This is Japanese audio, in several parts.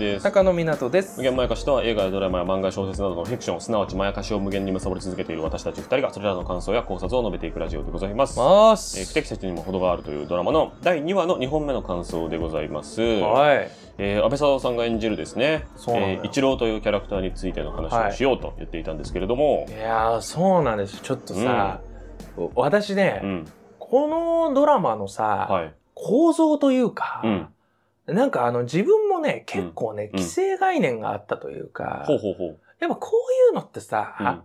です。中野湊です無。限まやかしとは映画やドラマや漫画小説などのフィクション、すなわちまやかしを無限に貪り続けている私たち二人がそれらの感想や考察を述べていくラジオでございます。まえー不適切にも程があるというドラマの第2話の2本目の感想でございます。はい。えー安倍貞夫さんが演じるですね、そうえー一郎というキャラクターについての話をしようと言っていたんですけれども、いやー、そうなんです。ちょっとさ、私ね、うん、このドラマのさ、はい。構造というか、うん。なんかあの自分もね、結構ね、うん既成概念があったというか、ほうほうほう。やっぱこういうのってさ、うん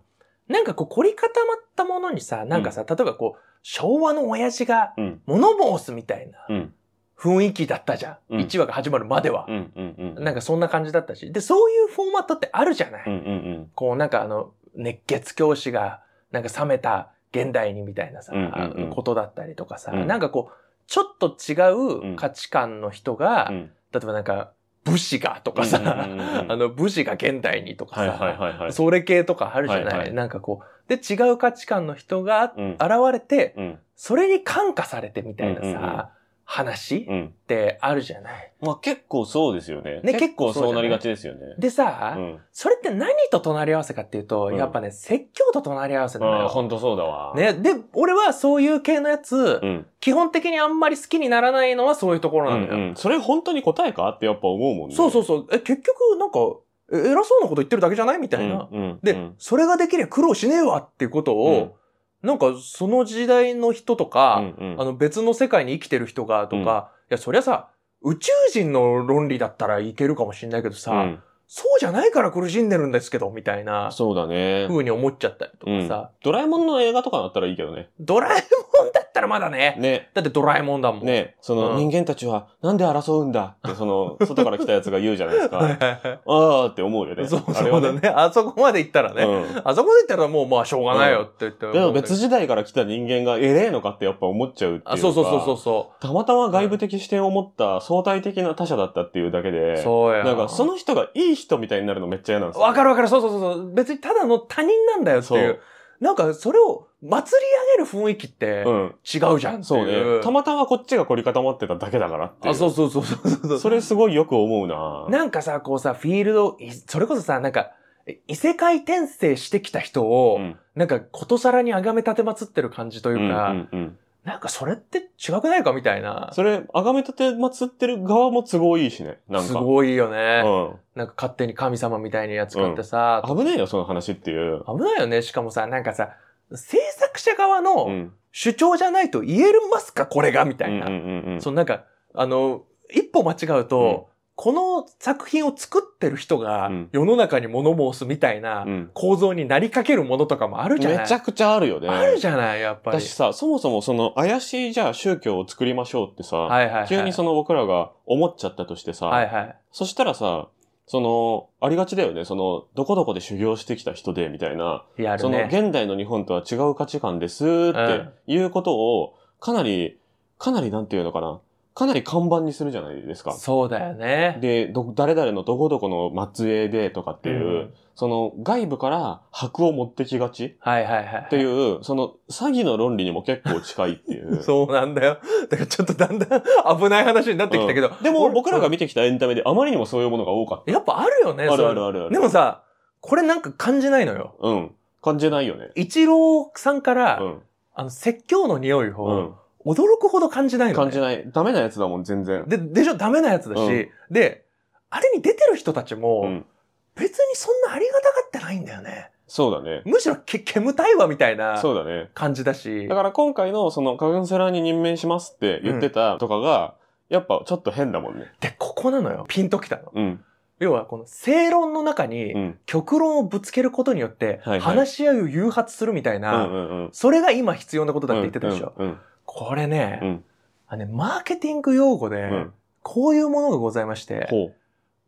なんかこう凝り固まったものにさ、なんかさ、例えばこう、昭和の親父がうん。物申すみたいなうん。雰囲気だったじゃん。うん1話が始まるまでは。なんかそんな感じだったし。で、そういうフォーマットってあるじゃない。こうなんかあの、熱血教師がなんか冷めた現代にみたいなさ、ことだったりとかさ、うんなんかこう、ちょっと違う価値観の人が、うん。例えばなんか、武士がとかさ、あの、武士が現代にとかさ、はいはいはいはい。それ系とかあるじゃない、はいはいなんかこう、で、違う価値観の人がうん。現れて、うん。それに感化されてみたいなさ、話うん。ってあるじゃない。まあ結構そうですよね。ね結構そうなりがちですよね。でさ、うん。それって何と隣り合わせかっていうと、うんやっぱね、説教と隣り合わせなのよ。ほんとそうだわ。。ね、で、俺はそういう系のやつ、うん。基本的にあんまり好きにならないのはそういうところうなんのよ。んうん。それ本当に答えかってやっぱ思うもんね。そうそうそう。え、結局、なんか、え偉そうなこと言ってるだけじゃない？みたいな。で、うんそれができりゃ苦労しねえわっていうことを、なんかその時代の人とか、うんうん。あの別の世界に生きてる人がとか、いや、そりゃさ、宇宙人の論理だったらいけるかもしれないけどさ、うんそうじゃないから苦しんでるんですけど、みたいなそうだね。風に思っちゃったりとかさ、ドラえもんの映画とかだったらいいけどね。ドラえもんだったらまだね。ね。だってドラえもんだもん。ね。そのうん人間たちはなんで争うんだ？ってその外から来たやつが言うじゃないです はいか。はいはいあーって思うよね。そうそうだね。あそこまで行ったらね。うんあそこまで行ったらもうまあしょうがないよって言って。でも別時代から来た人間が偉えのかってやっぱ思っちゃうっていうか。あ、そうそうそうそうそたまたま外部的視点を持った相対的な他者だったっていうだけう。で、そうや。なんかその人がいい人みたいになるのめっちゃ嫌なんですよ。わかるわかる。そうそうそう。別にただの他人なんだよっていう。なんかそれを祭り上げる雰囲気ってうん。違うじゃんう。そうね。たまたまこっちが凝り固まってただけだからっていう。あ、そうそうそうそうそう。それすごいよく思うななんかさ、こうさ、フィールド、いそれこそさ、なんか、異世界転生してきた人を、うんなんか、ことさらに崇め立てまつってる感じというか、うんうんうんなんかそれって違くないかみたいな。それ、あがめ立て祀ってる側も都合いいしね。なんか。すごいよね。うん。なんか勝手に神様みたいなやつ買ってさ、危ねえよ、その話っていう。危ないよね。しかもさ、なんかさ、制作者側うのん。主張じゃないと言えるますかこれがみたいな。うんうんうんうん。そのなんか、あの、一歩間違うと、うんこの作品を作ってる人がうん世の中に物申すみたいなうん構造になりかけるものとかもあるじゃないめちゃくちゃあるよね。あるじゃない、やっぱり。だしさ、そもそもその怪しいじゃあ宗教を作りましょうってさ、はいはいはい。急にその僕らが思っちゃったとしてさ、はいはい。そしたらさ、その、ありがちだよね。その、どこどこで修行してきた人で、みたいな。その。現代の日本とは違う価値観ですっていうことを、かなり、かなりなんていうのかな。かなり看板にするじゃないですか。そうだよね。で、ど、誰々のどこどこの末裔でとかっていう、うんその外部から箔を持ってきがちはいはいはい。っていう、その詐欺の論理にも結構近いっていう。そうなんだよ。だからちょっとだんだん危ない話になってきたけど。うんでも俺僕らが見てきたエンタメであまりにもそういうものが多かっやっぱあるよね。た。あるあるあるある。でもさ、これなんか感じないのよ。うん。感じないよね。一郎さんから、うん。あの、説教の匂いを、うん。驚くほど感じないの、ね。感じない。ダメなやつだもん、全然。で、でしょ？ダメなやつだし、うんで、あれに出てる人たちも、うん。別にそんなありがたがってないんだよね。そうだね。むしろけ、煙たいわみたいなそうだね。感じだし。だから今回のそのカウンセラーに任命しますって言ってたとかが、やっぱちょっと変だもんね。で、ここなのよ。ピンときたの。うん。要は、この正論の中に、うん。極論をぶつけることによって、話し合いを誘発するみたいうな、んうんうん。それが今必要なことだって言ってたでしょ？うん。これね、うんあのね、マーケティング用語で。こういうものがございまして、ほう。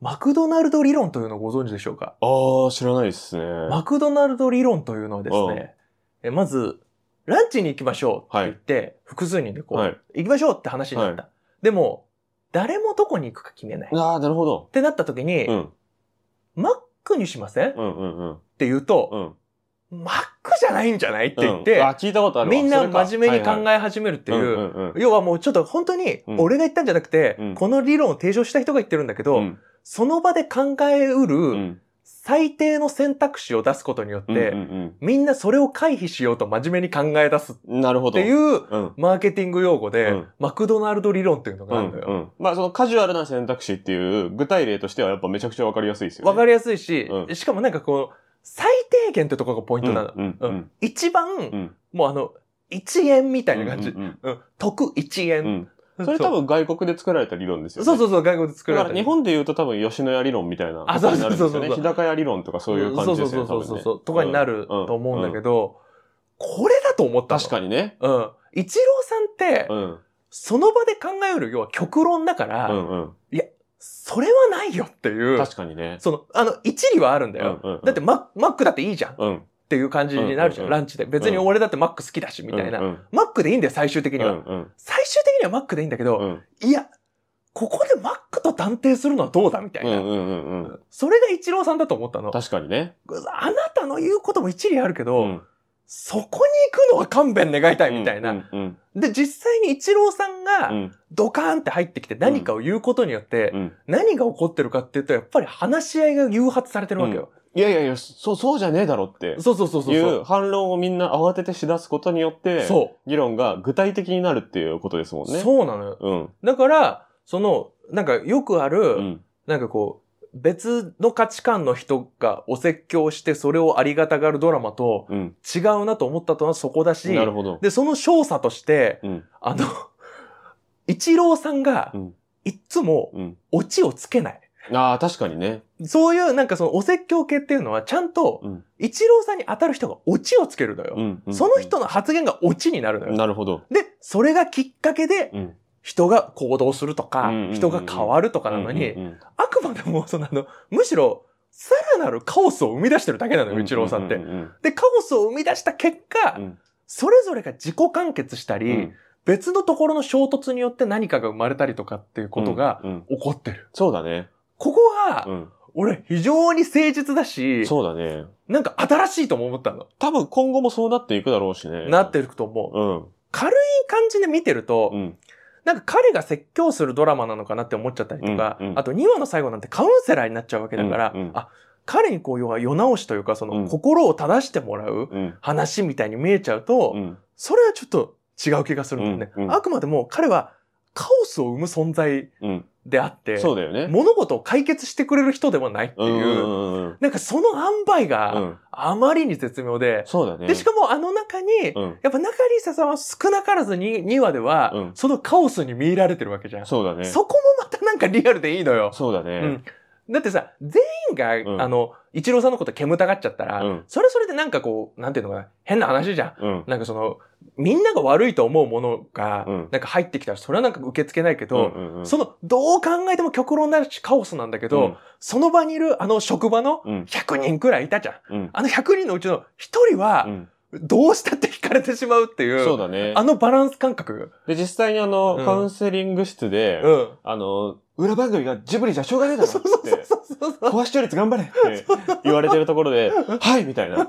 マクドナルド理論というのをご存知でしょうか？ああ、知らないですね。マクドナルド理論というのはですね、えまず、ランチに行きましょうって言って、複数人でこう、はい行きましょうって話になった。でも、誰もどこに行くか決めない。っああ、なるほど。てなった時に、うん。マックにしません？っうんうんうん。て言うと、うん。マックじゃないんじゃないって言って、うん。あ、聞いたことあるわ。みんな真面目に考え始めるっていう、うんうんうん。要はもうちょっと本当にうん。俺が言ったんじゃなくて、うん。この理論を提唱した人が言ってるんだけど、うん。その場で考えううるん。最低の選択肢を出すことによって、うんうんみんなそれを回避しようと真面目に考え出すっうんなるほど。。ていうううん。マーケティング用語で、うん。マクドナルド理論っていうのがうんあるのよ。うん。まあそのカジュアルな選択肢っていう具体例としてはやっぱめちゃくちゃわかりやすいですよね。わかりやすいし、うしかもなんかこう、最低限ってところがポイントなの。うんうんうん一番、うん。もうあの、1円みたいな感じ。うんうんうん得1円。それ多分外国で作られた理論ですよね。そうそうそう、外国で作られただから日本で言うと多分吉野家理論みたいなあ。そうそうそうそう日高屋理論とかそういう感じですよね。そうそうそうそうとかになると思うんだけど、これだと思ったの。確かにね。うん。一郎さんって、うん。その場で考える要は極論だから、うんうん。それはないよっていう、確かにね。その、あの、一理はあるんだよ。うんうんうんだってママックだっていいじゃんっうん。ていう感じになるじゃん、うんうんうんランチで。別に俺だってマック好きだし、みたいな。うんうんマックでいいんだよ、最終的には。うんうん最終的にはマックでいいんだけど、うんいや、ここでマックと断定するのはどうだみたいな。うんうんうんうん。それが一郎さんだと思ったの。確かにね。あなたの言うことも一理あるけど、うんそこに行くのは勘弁願いたいみたいな。うんうんで、実際に一郎さんうがんドカーンって入ってきて何かを言うことによって、うん。何が起こってるかっていうと、やっぱり話し合いが誘発されてるわけよ。いやいやいや、そう、そうじゃねえだろって。そうそうそうそう。いう反論をみんな慌ててしだすことによって、そ議論が具体的になるっていうことですもんう。ね。そうなのよ。うん。だから、その、なんかよくある、うん。なんかこう、別の価値観の人がお説教してそれをありがたがるドラマとうん。違うなと思ったのはそこだし、なるほど。で、その少佐として、うん。あの、一郎さんがうん、いっつもうん。オチをつけない。ああ、確かにね。そういうなんかそのお説教系っていうのはちゃんとうん、一郎さんに当たる人がオチをつけるのよ。うん。うんその人の発言がオチになるのよ。なるほど。で、それがきっかけでうん。人が行動するとか人が変わるとかなのに、あくまでもそのあの、むしろさらなるカオスを生み出してるだけなのうんよ、一郎さんってう。んで、カオスを生み出した結果う、んそれぞれが自己完結したり、うん別のところの衝突によって何かが生まれたりとかっていうことが起こってる。そうだね。ここが、うん。俺非常に誠実だし、そうだね。なんか新しいとも思ったの。多分今後もそうなっていくだろうしね。なってると思う。うん。軽い感じで見てると、うん。なんか彼が説教するドラマなのかなって思っちゃったりとか、うんうんあと2話の最後なんてカウンセラーになっちゃうわけだから、うんうんあ、彼にこう要は世直しというかそのうん心を正してもらううん。話みたいに見えちゃうと、うん。それはちょっと違う気がするんだよね。あくまでも彼はカオスを生む存在うん。であって、そうだよね。物事を解決してくれる人ではないっていう、うんうんうんなんかその塩梅うがん。あまりに絶妙で、そうだね。で、しかもあの中に、うん。やっぱ中里沙さんは少なからずに2話では、うんそのカオスに見入られてるわけじゃん。そうだね。そこもまたなんかリアルでいいのよ。そうだね。うんだってさ、全員が、うんあの、一郎さんのこと煙たがっちゃったら、うんそれそれでなんかこう、なんていうのかな、変な話じゃん。うん。なんかその、みんなが悪いと思うものが、うんなんか入ってきたら、それはなんか受け付けないけうど、んうんうんその、どう考えても極論になるし、カオスなんだけど、うんその場にいるあの職場のうん。100人くらいいたじゃん。うん。あの100人のうちの1人はう、ん。どうしたって惹かれてしまうっていう、そうだね。あのバランス感覚。で、実際にあの、うんカウンセリング室で、うん。あの、裏番組がジブリじゃしょうがねえだろって、そうそうそう。コア視聴率頑張れって言われてるところで、はいみたいな。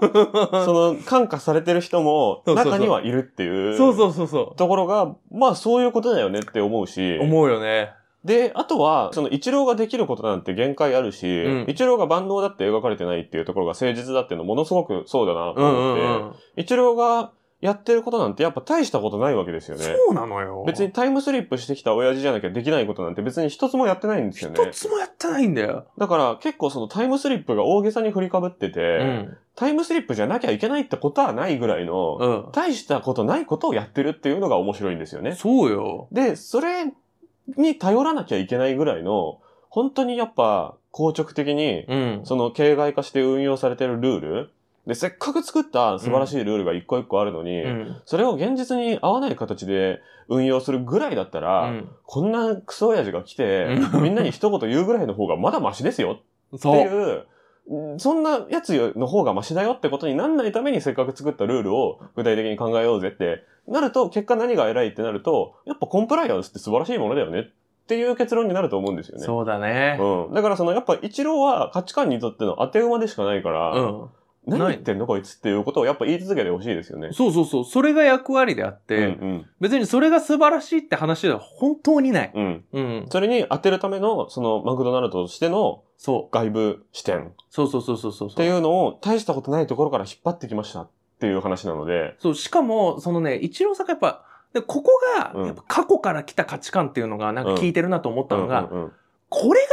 その、感化されてる人も中にはいるっていう。そうそうそうそところが、まあそういうことだよねって思うしう。。思うよね。で、あとは、その一郎ができることなんて限界あるし、うん一郎が万能だって描かれてないっていうところが誠実だっていうのものすごくそうだなとうん思って、うんうん。一郎がやってることなんてやっぱ大したことないわけですよね。そうなのよ。別にタイムスリップしてきた親父じゃなきゃできないことなんて別に一つもやってないんですよね。一つもやってないんだよ。だから結構そのタイムスリップが大げさに振りかぶってて、うん。タイムスリップじゃなきゃいけないってことはないぐらいの、うん。大したことないことをやってるっていうのが面白いんですよね。そうよ。で、それに頼らなきゃいけないぐらいの、本当にやっぱ硬直的に、うん。その形骸化して運用されてるルールで、せっかく作った素晴らしいルールが一個一個あるのに、うん。それを現実に合わない形で運用するぐらいだったら、うんこんなクソ親父が来て、うんみんなに一言言うぐらいの方がまだマシですよってそう。いう、うんそんなやつの方がマシだよってことになんないためにせっかく作ったルールを具体的に考えようぜってなると、結果何が偉いってなると、やっぱコンプライアンスって素晴らしいものだよねっっていう結論になると思うんですよね。そうだね。うん。だからその、やっぱ一郎は価値観にとっての当て馬でしかないから、うん。何言ってんのこいつっていうことをやっぱ言い続けてほしいですよね。そうそうそう。それが役割であって、うん別にそれが素晴らしいって話では本当にない。うん。うん。うん。それに当てるための、その、マクドナルドとしてのそう。外部視点そうそうそうそうそう。っていうのを大したことないところから引っ張ってきましたっていう話なので、そう、しかも、そのね、一郎さんがやっぱ、でここが、うんやっぱ過去から来た価値観っていうのが、なんか聞いてるなと思ったのが、うんうんこれが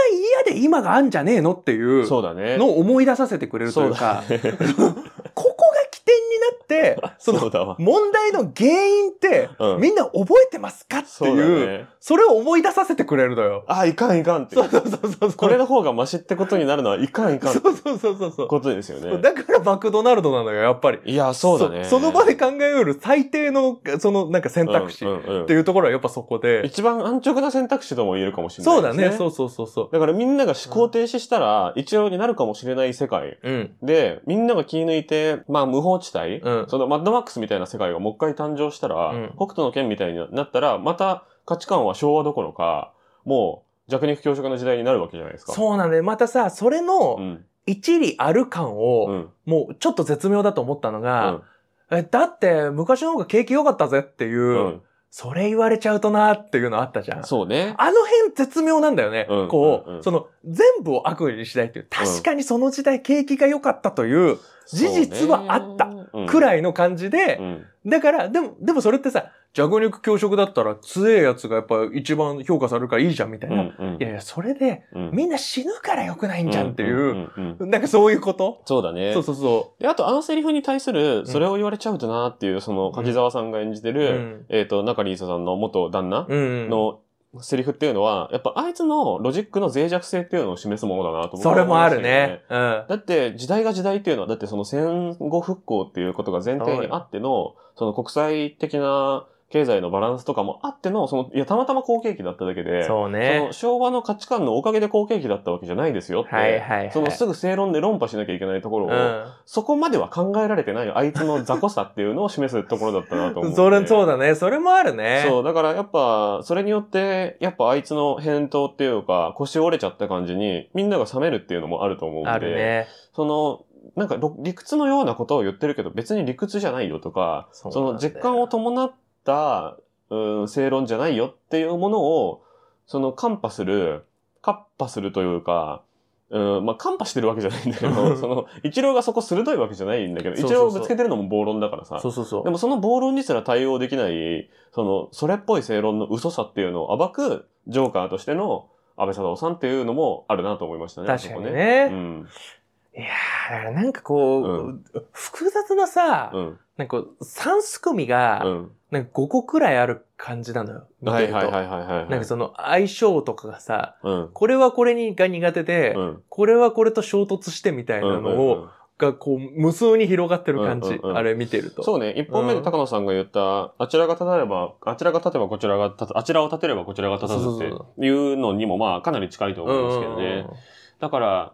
嫌で今があんじゃねえのっていうんうそうだね。のを思い出させてくれるというか、そうだね ここが起点になって、その。問題の原因って、うんみんな覚えてますかっていう、ね。それを思い出させてくれるのよ。あ、いかんいかんってそ。うそうそうそう。これの方がマシってことになるのはいかんいかんってそうそうそうそう。ことですよね。だからマクドナルドなのよ、やっぱり。いや、そうだね。そその場で考えうる最低の、そのなんか選択肢っていうところはやっぱそこで。一番安直な選択肢とも言えるかもしれない。そうだね。そうそうそうそだからみんなが思考停止したら、一応になるかもしれない世界う。うん。で、みんなが気抜いて、まあ無法地帯、うんそのマックスみたいな世界がもう一回誕生したら、うん北斗の剣みたいになったら、また価値観は昭和どころか、もう弱肉強食の時代になるわけじゃないですか。そうなんで、またさ、それのうん。一理ある感うを、ん。もうちょっと絶妙だと思ったのうがん、え、だって昔の方が景気良かったぜっていう、うん。それ言われちゃうとなっていうのあったじゃん。そうね。あの辺絶妙なんだよね。うんこう、うんうんその、全部を悪にしないっていう。確かにその時代景気が良かったという事実はあったくいらいの感じで、うん。だから、でも、でもそれってさ、弱肉強食だったら強えやつがやっぱ一番評価されるからいいじゃんみたいな。いやいや、それで、うんみんな死ぬから良くないんじゃんっていう、なんかそういうこと？そうだね。そうそうそで、あとあのセリフに対する、それを言われちゃうとなっていう、その柿沢さんが演じてう。る、うん。えっ、と、中里依紗さんの元旦那うん。のセリフっていうのは、やっぱあいつのロジックの脆弱性っていうのを示すものだなと僕そは思いれもあるね。うん。だって、時代が時代っていうのは、だってその戦後復興っていうことが前提にあっての、その国際的な経済のバランスとかもあっての、その、いや、たまたま好景気だっただけで、そうそねの。昭和の価値観のおかげで好景気だったわけじゃないですよって、はいはいはい。そのすぐ正論で論破しなきゃいけないところを、うん。そこまでは考えられてないあいつの雑魚さっていうのを示すところだったなと思う。それ、そうだね。それもあるね。そう、だからやっぱ、それによって、やっぱあいつの返答っていうか、腰折れちゃった感じに、みんなが冷めるっていうのもあると思うんで、あるね。その、なんかろ理屈のようなことを言ってるけど、別に理屈じゃないよとか、その実感を伴った、うん、正論じゃないよっていうものを、その、カンパする、カッパするというか、うん、まあ、カンパしてるわけじゃないんだけど、その、一郎がそこ鋭いわけじゃないんだけど、一郎をぶつけてるのも暴論だからさ。そうそうそう。でもその暴論にすら対応できない、その、それっぽい正論の嘘さっていうのを暴く、ジョーカーとしての安倍貞夫さんっていうのもあるなと思いましたね。確かにあそこね。うん。いやー、だからなんかこう、複雑なさ、うん。なんか三すくみが、うん。なんか5個くらいある感じなのよ。見てると。はいはいはいはいはい。なんかその相性とかがさ、うん。これはこれにが苦手で、うん。これはこれと衝突してみたいなのを、うんうんうんがこう無数に広がってる感じ。うんうんうんあれ見てると。そうね、一本目で高野さんが言った、あちらが立てれば、あちらが立てばこちらが立つ、あちらを立てればこちらが立たずそうっていうのにもまあかなり近いと思うんですけどねうんうんうん。だから、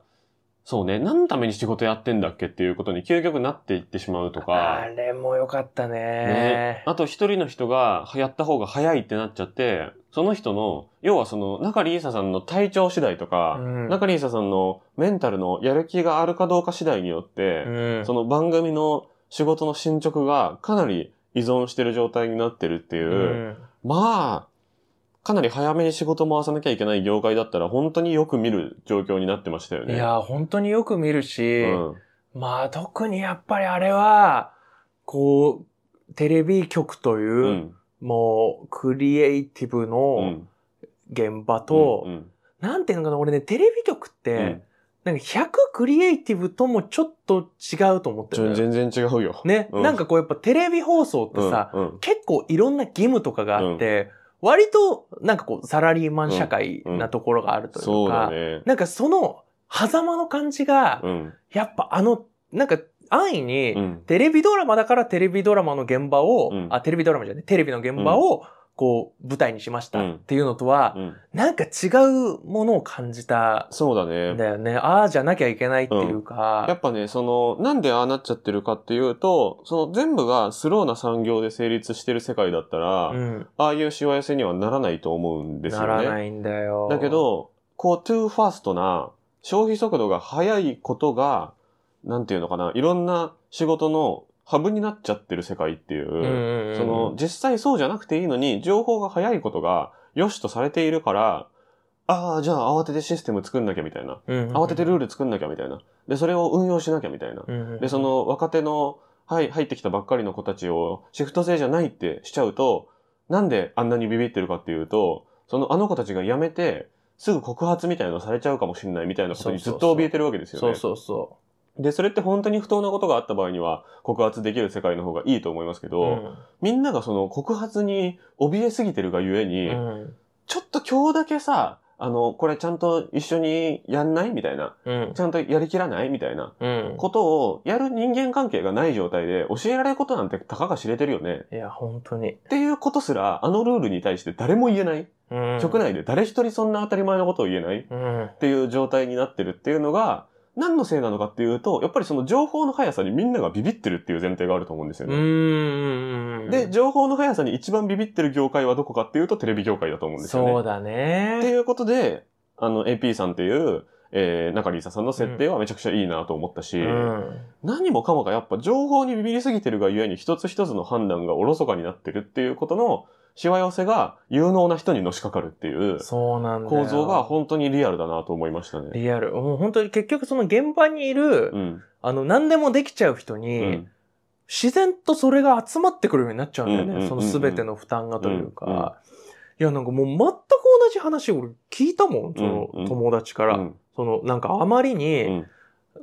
そうね、何のために仕事やってんだっけっていうことに究極なっていってしまうとあか、れも良かったね。ね。あと一人の人がやった方が早いってなっちゃって、その人の、要はその中里依紗さんの体調次第とか、うん。中里依紗さんのメンタルのやる気があるかどうか次第によって、うん。その番組の仕事の進捗がかなり依存してる状態になってるっていう、うん。まあ、かなり早めに仕事回さなきゃいけない業界だったら本当によく見る状況になってましたよね。いや、本当によく見るし、うん。まあ特にやっぱりあれは、こう、テレビ局という、うん。もう、クリエイティブうのん。現場と、うんなんていうのかな、俺ね、テレビ局って、うんなんか100クリエイティブともちょっと違うと思ってるのよ。全然違うよ。ね、うんなんかこうやっぱテレビ放送ってさ、うんうん結構いろんな義務とかがあって、割となんかこうサラリーマン社会なところがあるというか、そうだね。なんかその狭間の感じが、うん。やっぱあの、なんか安易に、うん。テレビドラマだからテレビドラマの現場を、うんあ、テレビドラマじゃない、テレビの現場をこう、舞台にしましたうんっていうのとは、うん。なんか違うものを感じたそうだねん。だよね。ああじゃなきゃいけないっていうか。やっぱね、その、なんでああなっちゃってるかっていうと、その全部がスローな産業で成立してる世界だったら、うん。ああいうしわ寄せにはならないと思うんですよね。ならないんだよ。だけ、ど、こう、 too fast な消費速度が速いことが、なんていうのかな、いろんな仕事のハブになっちゃってる世界っていう、その、実際そうじゃなくていいのに、情報が速いことが良しとされているから、ああ、じゃあ慌ててシステム作んなきゃみたいな。慌ててルール作んなきゃみたいな。で、それを運用しなきゃみたいな。で、その若手の、はい、入ってきたばっかりの子たちをシフト制じゃないってしちゃうと、なんであんなにビビってるかっていうと、そのあの子たちが辞めて、すぐ告発みたいなのされちゃうかもしれないみたいなことにずっと怯えてるわけですよね。そうそうそで、それって本当に不当なことがあった場合には告発できる世界の方がいいと思いますけう。ど、みんながその告発に怯えすぎてるがゆえに、うんうんちょっと今日だけさ、あの、これちゃんと一緒にやんないみたいな。うんちゃんとやりきらない？みたいな。うん。ことをやる人間関係がない状態で教えられることなんてたかが知れてるよね。いや、本当に。っていうことすら、あのルールに対して誰も言えない。うん。局内で誰一人そんな当たり前のことを言えないっうん。ていう状態になってるっていうのが、何のせいなのかっていうと、やっぱりその情報の速さにみんながビビってるっていう前提があると思うんですようね。で、情報の速さに一番ビビってる業界はどこかっていうとテレビ業界だと思うんですよね。そうだってね。いうことで、あの AP さんっていう、えー、中里沙さんの設定はめちゃくちゃいいなと思ったし、うん。何もかもがやっぱ情報にビビりすぎてるがゆえに一つ一つの判断がおろそかになってるっていうことのしわ寄せが有能な人にのしかかるっていう。構造が本当にリアルだなと思いましたね。リアル。もう本当に結局その現場にいる、うん。あの、何でもできちゃう人うに、ん。自然とそれが集まってくるようになっちゃうんだよね。うんうんうんうんその全ての負担がというか。うんうんいや、なんかもう全く同じ話俺聞いたもん。そのうんうん友達から。うんその、なんかあまりに、うん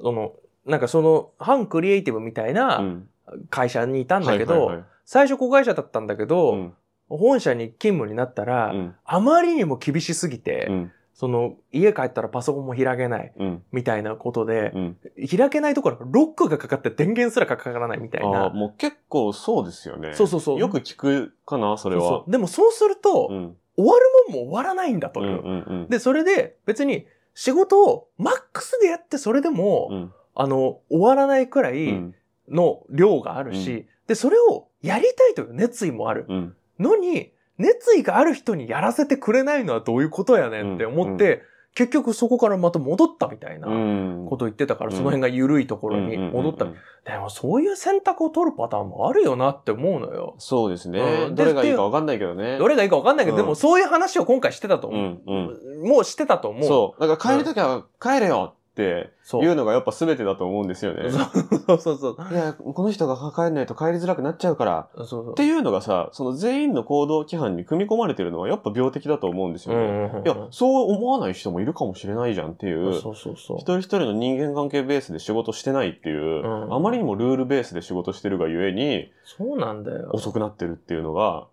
その、なんかその、反クリエイティブみたいうなん会社にいたんだけど、はいはいはい最初子会社だったんだけど、うん本社に勤務になったら、うん。あまりにも厳しすぎて、うん。その、家帰ったらパソコンも開けない、うん。みたいなことで、うん。開けないところかロックがかかって電源すらかからないみたいな。もう結構そうですよね。そうそうそう。よく聞くかな、それは。そうそ。う。でもそうすると、うん。終わるもんも終わらないんだと。いう。うんうんうん。で、それで別に仕事をマックスでやってそれでも、うん。あの、終わらないくらういん。の量があるし、で、それをやりたいという熱意もある。うんのに、熱意がある人にやらせてくれないのはどういうことやねんって思って、結局そこからまた戻ったみたいなうんこと言ってたから、うんその辺が緩いところに戻った。うんうんうんでもそういう選択を取るパターンもあるよなって思うのよ。そうですね。どれがいいかわかんないけどね。どれがいいか分かんないけど、うんでもそういう話を今回してたとう思う。んうん。もうしてたと思う。そう。だから帰りときは帰れよって。いうのがやっぱ全てだと思うんですよね。そうそうそう。いや、この人が帰んないと帰りづらくなっちゃうから。そうそうっていうのがさ、その全員の行動規範に組み込まれてるのはやっぱ病的だと思うんですよね。うんうんうんいや、そう思わない人もいるかもしれないじゃんっていう。そうそうそう一。人一人の人間関係ベースで仕事してないっていう、うんあまりにもルールベースで仕事してるがゆえにそうなんだよ。遅くなってるっていうのが、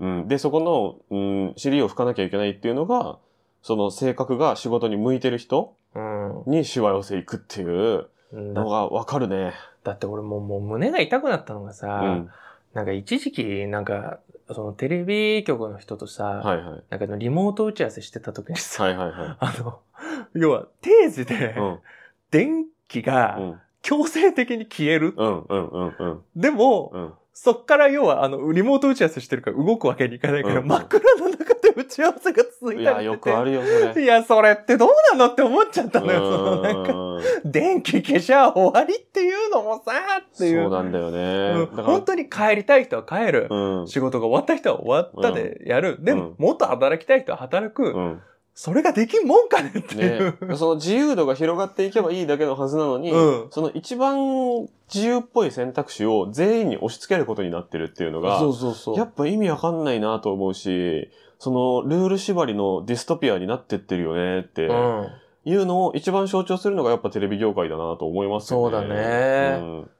うん、で、そこの、うん、尻を拭かなきゃいけないっていうのが、その性格が仕事に向いてる人うんにしわ寄せいくっていううん。のがわかるね。だって俺もうもう胸が痛くなったのがうさ、ん。なんか一時期なんか、そのテレビ局の人とさ、はいはい。なんかのリモート打ち合わせしてた時にさ、はいはいは あの、要は定時でい。うん。電気うがん。強制的に消える。うんうんうんうん。でも、うん。そっから要はあの、リモート打ち合わせしてるから動くわけにいかないから、うん真っ暗の中で打ち合わせが続いいや、たりしててよくあるよ、それ。いや、それってどうなのって思っちゃったのよ。そのなんか、うん電気消しゃ終わりっていうのもさ、っていう。そうなんだよね。うん本、当に帰りたい人は帰る。うん。仕事が終わった人は終わったでやる。でも、うんもっと働きたい人は働く。うん。それができんもんかねっていねう。、その自由度が広がっていけばいいだけのはずなのに、うんその一番自由っぽい選択肢を全員に押し付けることになってるっていうのが、そうそうそう。やっぱ意味わかんないなと思うし、そのルール縛りのディストピアになってってるよねってうん。いうのを一番象徴するのがやっぱテレビ業界だなと思いますよね。そうだねうん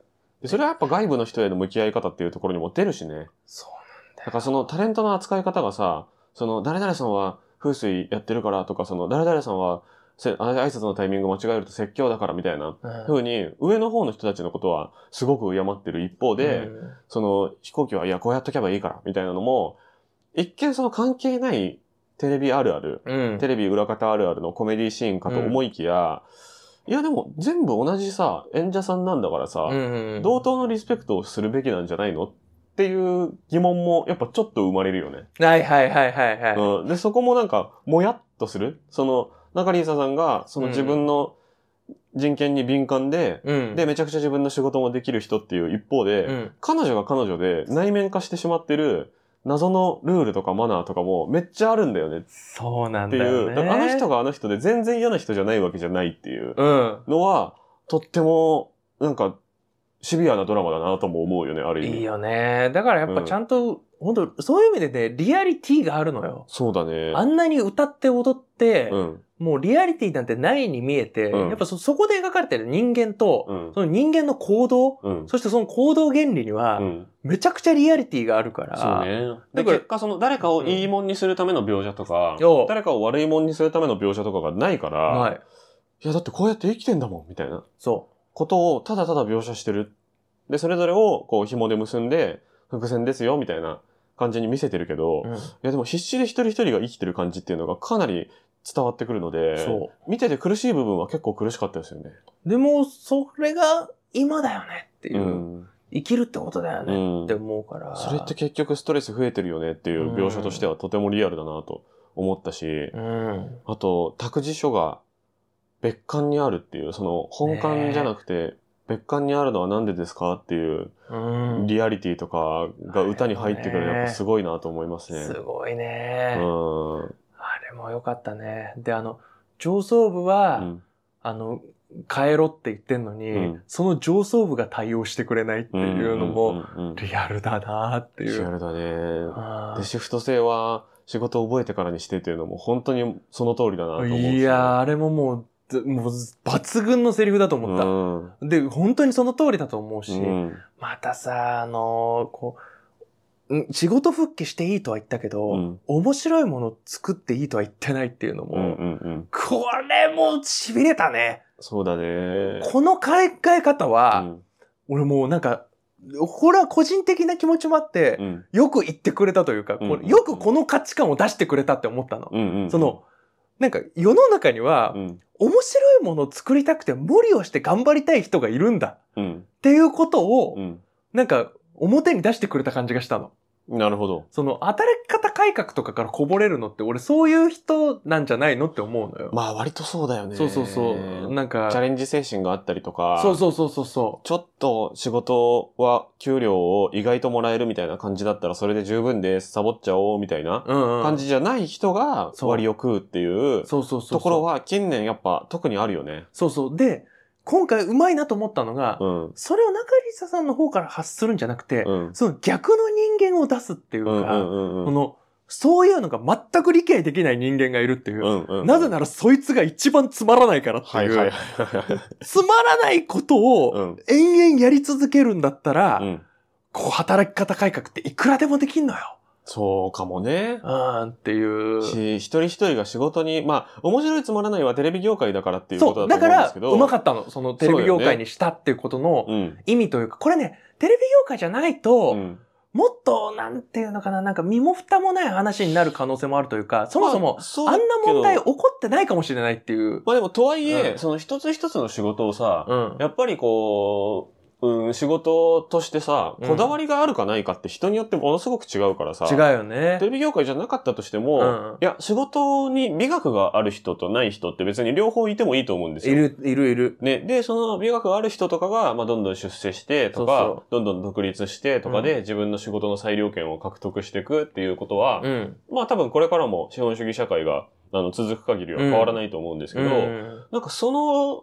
でそれはやっぱ外部の人への向き合い方っていうところにも出るしね。そうだからそのタレントの扱い方がさ、その誰々さんは風水やってるからとか、その誰々さんはせ挨拶のタイミング間違えると説教だからみたいななんだ。風に上の方の人たちのことはすごく敬ってる一方で、うんその飛行機はいやこうやっとけばいいからみたいなのも、一見その関係ないテレビあるある、うん。テレビ裏方あるあるのコメディシーンかと思いきや、いやでも全部同じさ、演者さんなんだからさ、うん同等のリスペクトをするべきなんじゃないのっていう疑問もやっぱちょっと生まれるよね。はいはいはいはいはい。うん。で、そこもなんか、もやっとする。その、中里依紗さんが、その自分の人権に敏感で、うん。で、めちゃくちゃ自分の仕事もできる人っていう一方で、うん。彼女が彼女で内面化してしまってる謎のルールとかマナーとかもめっちゃあるんだよねっそうなんていう、だよね。だからあの人があの人で全然嫌な人じゃないわけじゃないっていううん。のは、とっても、なんか、シビアなドラマだなとも思うよね、ある意味。いいよね。だからやっぱちゃんと、本当そういう意味でね、リアリティがあるのよ。そうだね。あんなに歌って踊って、うん。もうリアリティなんてないに見えて、うんやっぱそ、そこで描かれてる人間と、うん。その人間の行動、うん。そしてその行動原理には、うん。めちゃくちゃリアリティがあるから。そうね。で、だから結果その誰かをいいもんにするための描写とか、よ誰かを悪いもんにするための描写とかがないから、はい。いやだってこうやって生きてんだもん、みたいなそことをただただ描写してる。で、それぞれをこう紐で結んで、伏線ですよ、みたいな感じに見せてるけど、う。うん。いやでも必死で一人一人が生きてる感じっていうのがかなり伝わってくるので、そ見てて苦しい部分は結構苦しかったですよね。う。でも、それが今だよねっていうう。ん。生きるってことだようねんって。思うから。それって結局ストレス増えてるよねっていう描写としてはとてもリアルだなと思ったし、うん。あと、託児所が別館にあるっていう、その本館じゃなくて、別館にあるのはなんでですかっていううん。リアリティとかが歌に入ってくるのはやっぱすごいなと思いますね。すごいうん。ね。うん。あれも良かったね。で、あの、上層部は、うんあの、帰ろって言ってんのに、うんその上層部が対応してくれないっていうのも、リアルだなっていう。リアルだね。あで、シフト制は仕事を覚えてからにしてっていうのも本当にその通りだなと思うし。いやー、あれももう、ずもう抜群のセリフだと思った。うん。で、本当にその通りだと思うし、うん。またさ、あのーこう、うん？仕事復帰していいとは言ったけど、うん面白いもの作っていいとは言ってないっていうのも、うんうんうん。これも痺れたね。そうだね。この考え方は、うん俺もうなんか、これは個人的な気持ちもあって、うんよく言ってくれたというか、うんこれよくこの価値観を出してくれたって思ったの。うんうん。その、なんか世の中にはう、ん。面白いものを作りたくて無理をして頑張りたい人がいるんだうん。っていうことを、うん。なんか表に出してくれた感じがしたの。なるほど。その働き方改革とかからこぼれるのって俺そういう人なんじゃないのって思うのよ。まあ割とそうだよね。そうそうそう。なんか、チャレンジ精神があったりとか。そうそうそうそうそちょっと仕事は給料を意外ともらえるみたいな感じだったらそれで十分です。サボっちゃおうみたいな。感じじゃない人が割を食うっていうそうそうそうそう。ところは近年やっぱ特にあるよね。そうそう。で、今回うまいなと思ったのが、うん。それを中里沙さんの方から発するんじゃなくて、うん。その逆の人間を出すっていうか、うんうんうんうん。この、そういうのが全く理解できない人間がいるっていう。うんうんうんなぜならそいつが一番つまらないからっていう。はいはいはい。つまらないことをうん。延々やり続けるんだったら、うん。こう働き方改革っていくらでもできんのよ。そうかもね。うんっていう。し、一人一人が仕事に、まあ、面白いつまらないはテレビ業界だからっていうこそう。とだとだから思うんですけ、ど。うまかったの。そのテレビ業界にしたっていうことのうん。意味というか、これね、テレビ業界じゃないと、うん。もっと、なんていうのかな、なんか身も蓋もない話になる可能性もあるというか、そもそもあんな問題起こってないかもしれないっていう。まあでも、とはいえ、うんその一つ一つの仕事をさ、うん。やっぱりこう、うん、仕事としてさ、うんこだわりがあるかないかって人によってものすごく違うからさ。違うよねテ。レビ業界じゃなかったとしても、うんいや、仕事に美学がある人とない人って別に両方いてもいいと思うんですよ。いる、いる、いる。ね。で、その美学がある人とかが、まあ、どんどん出世してとか、そうそうどんどん独立してとかで、自分の仕事の裁量権を獲得していくっていうことは、うん。まあ多分これからも資本主義社会があの続く限りは変わらないと思うんですけど、うんなんかその、うん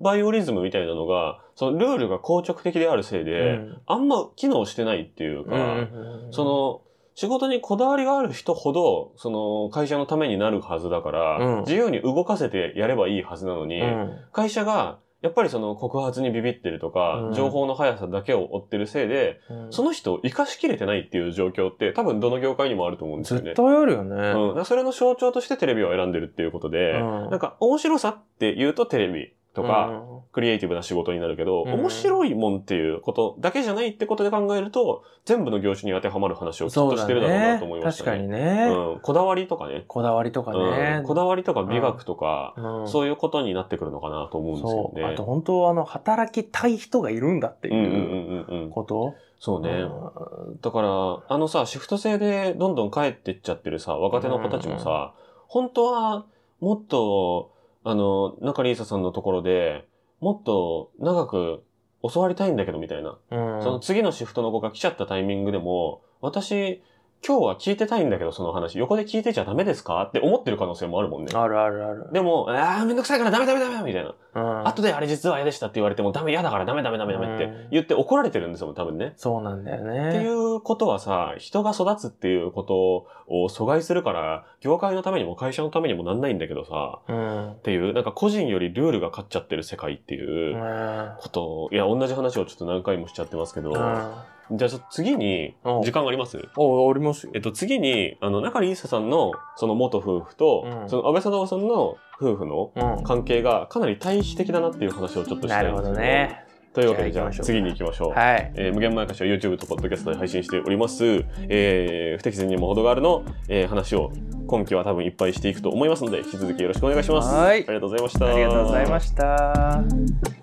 バイオリズムみたいなのが、そのルールが硬直的であるせいで、うん。あんま機能してないっていうか、うん。そ、の、仕事にこだわりがある人ほど、その、会社のためになるはずだから、うん。自由に動かせてやればいいはずなのに、うん。会社が、やっぱりその告発にビビってるとか、うん。情報の速さだけを追ってるせいで、うん。その人を活かしきれてないっていう状況って多分どの業界にもあると思うんですよね。絶。対あるよね。うん、それの象徴としてテレビを選んでるっていうことで、うん。なんか面白さって言うとテレビとか、クリエイティブな仕事になるけど、うん面白いもんっていうことだけじゃないってことで考えると、全部の業種に当てはまる話をきっとしてるだろうなと思いましたね。確かにね、うん、こだわりとかね。こだわりとかねうん、。こだわりとか美学とか、うんそういうことになってくるのかなと思うんですよそう。あねと。本当あの、働きたい人がいるんだっていう。こと？そうね。うんだから、あのさ、シフト制でどんどん帰ってっちゃってるさ、若手の子たちもさ、本当はもっと、あの、中里依紗さんのところで、もっと長く教わりたいんだけどみたいな。うんその次のシフトの子が来ちゃったタイミングでも、私、今日は聞いてたいんだけど、その話、横で聞いてちゃダメですか？って思ってる可能性もあるもんね。あるあるある。でも、ああ、めんどくさいからダメダメダメみたいな。うん後であれ実は嫌でしたって言われてもダメ嫌だからダメダメダメダメって言って怒られてるんですよ、多分ね。そうなんだよね。っていうことはさ、人が育つっていうことを阻害するから、業界のためにも会社のためにもなんないんだけどさ、うん。っていう、なんか個人よりルールが勝っちゃってる世界っていううんことを、いや、同じ話をちょっと何回もしちゃってますけど、うんじゃあ次にうん、時間あります？お、ありますよえっ。と、次に、あの、中里依紗さんの、その元夫婦と、うんその安倍貞夫さんの夫婦のうん。関係がかなり対比的だなっていう話をちょっとしたないですけど。どね。というわけで、じゃあ次に行きましょう。はい。えー無限前歌詞は YouTube と Podcast で配信しております。えー不適切にも程があるの、えー話を今期は多分いっぱいしていくと思いますので、引き続きよろしくお願いします。はいありがとうございました。ありがとうございました。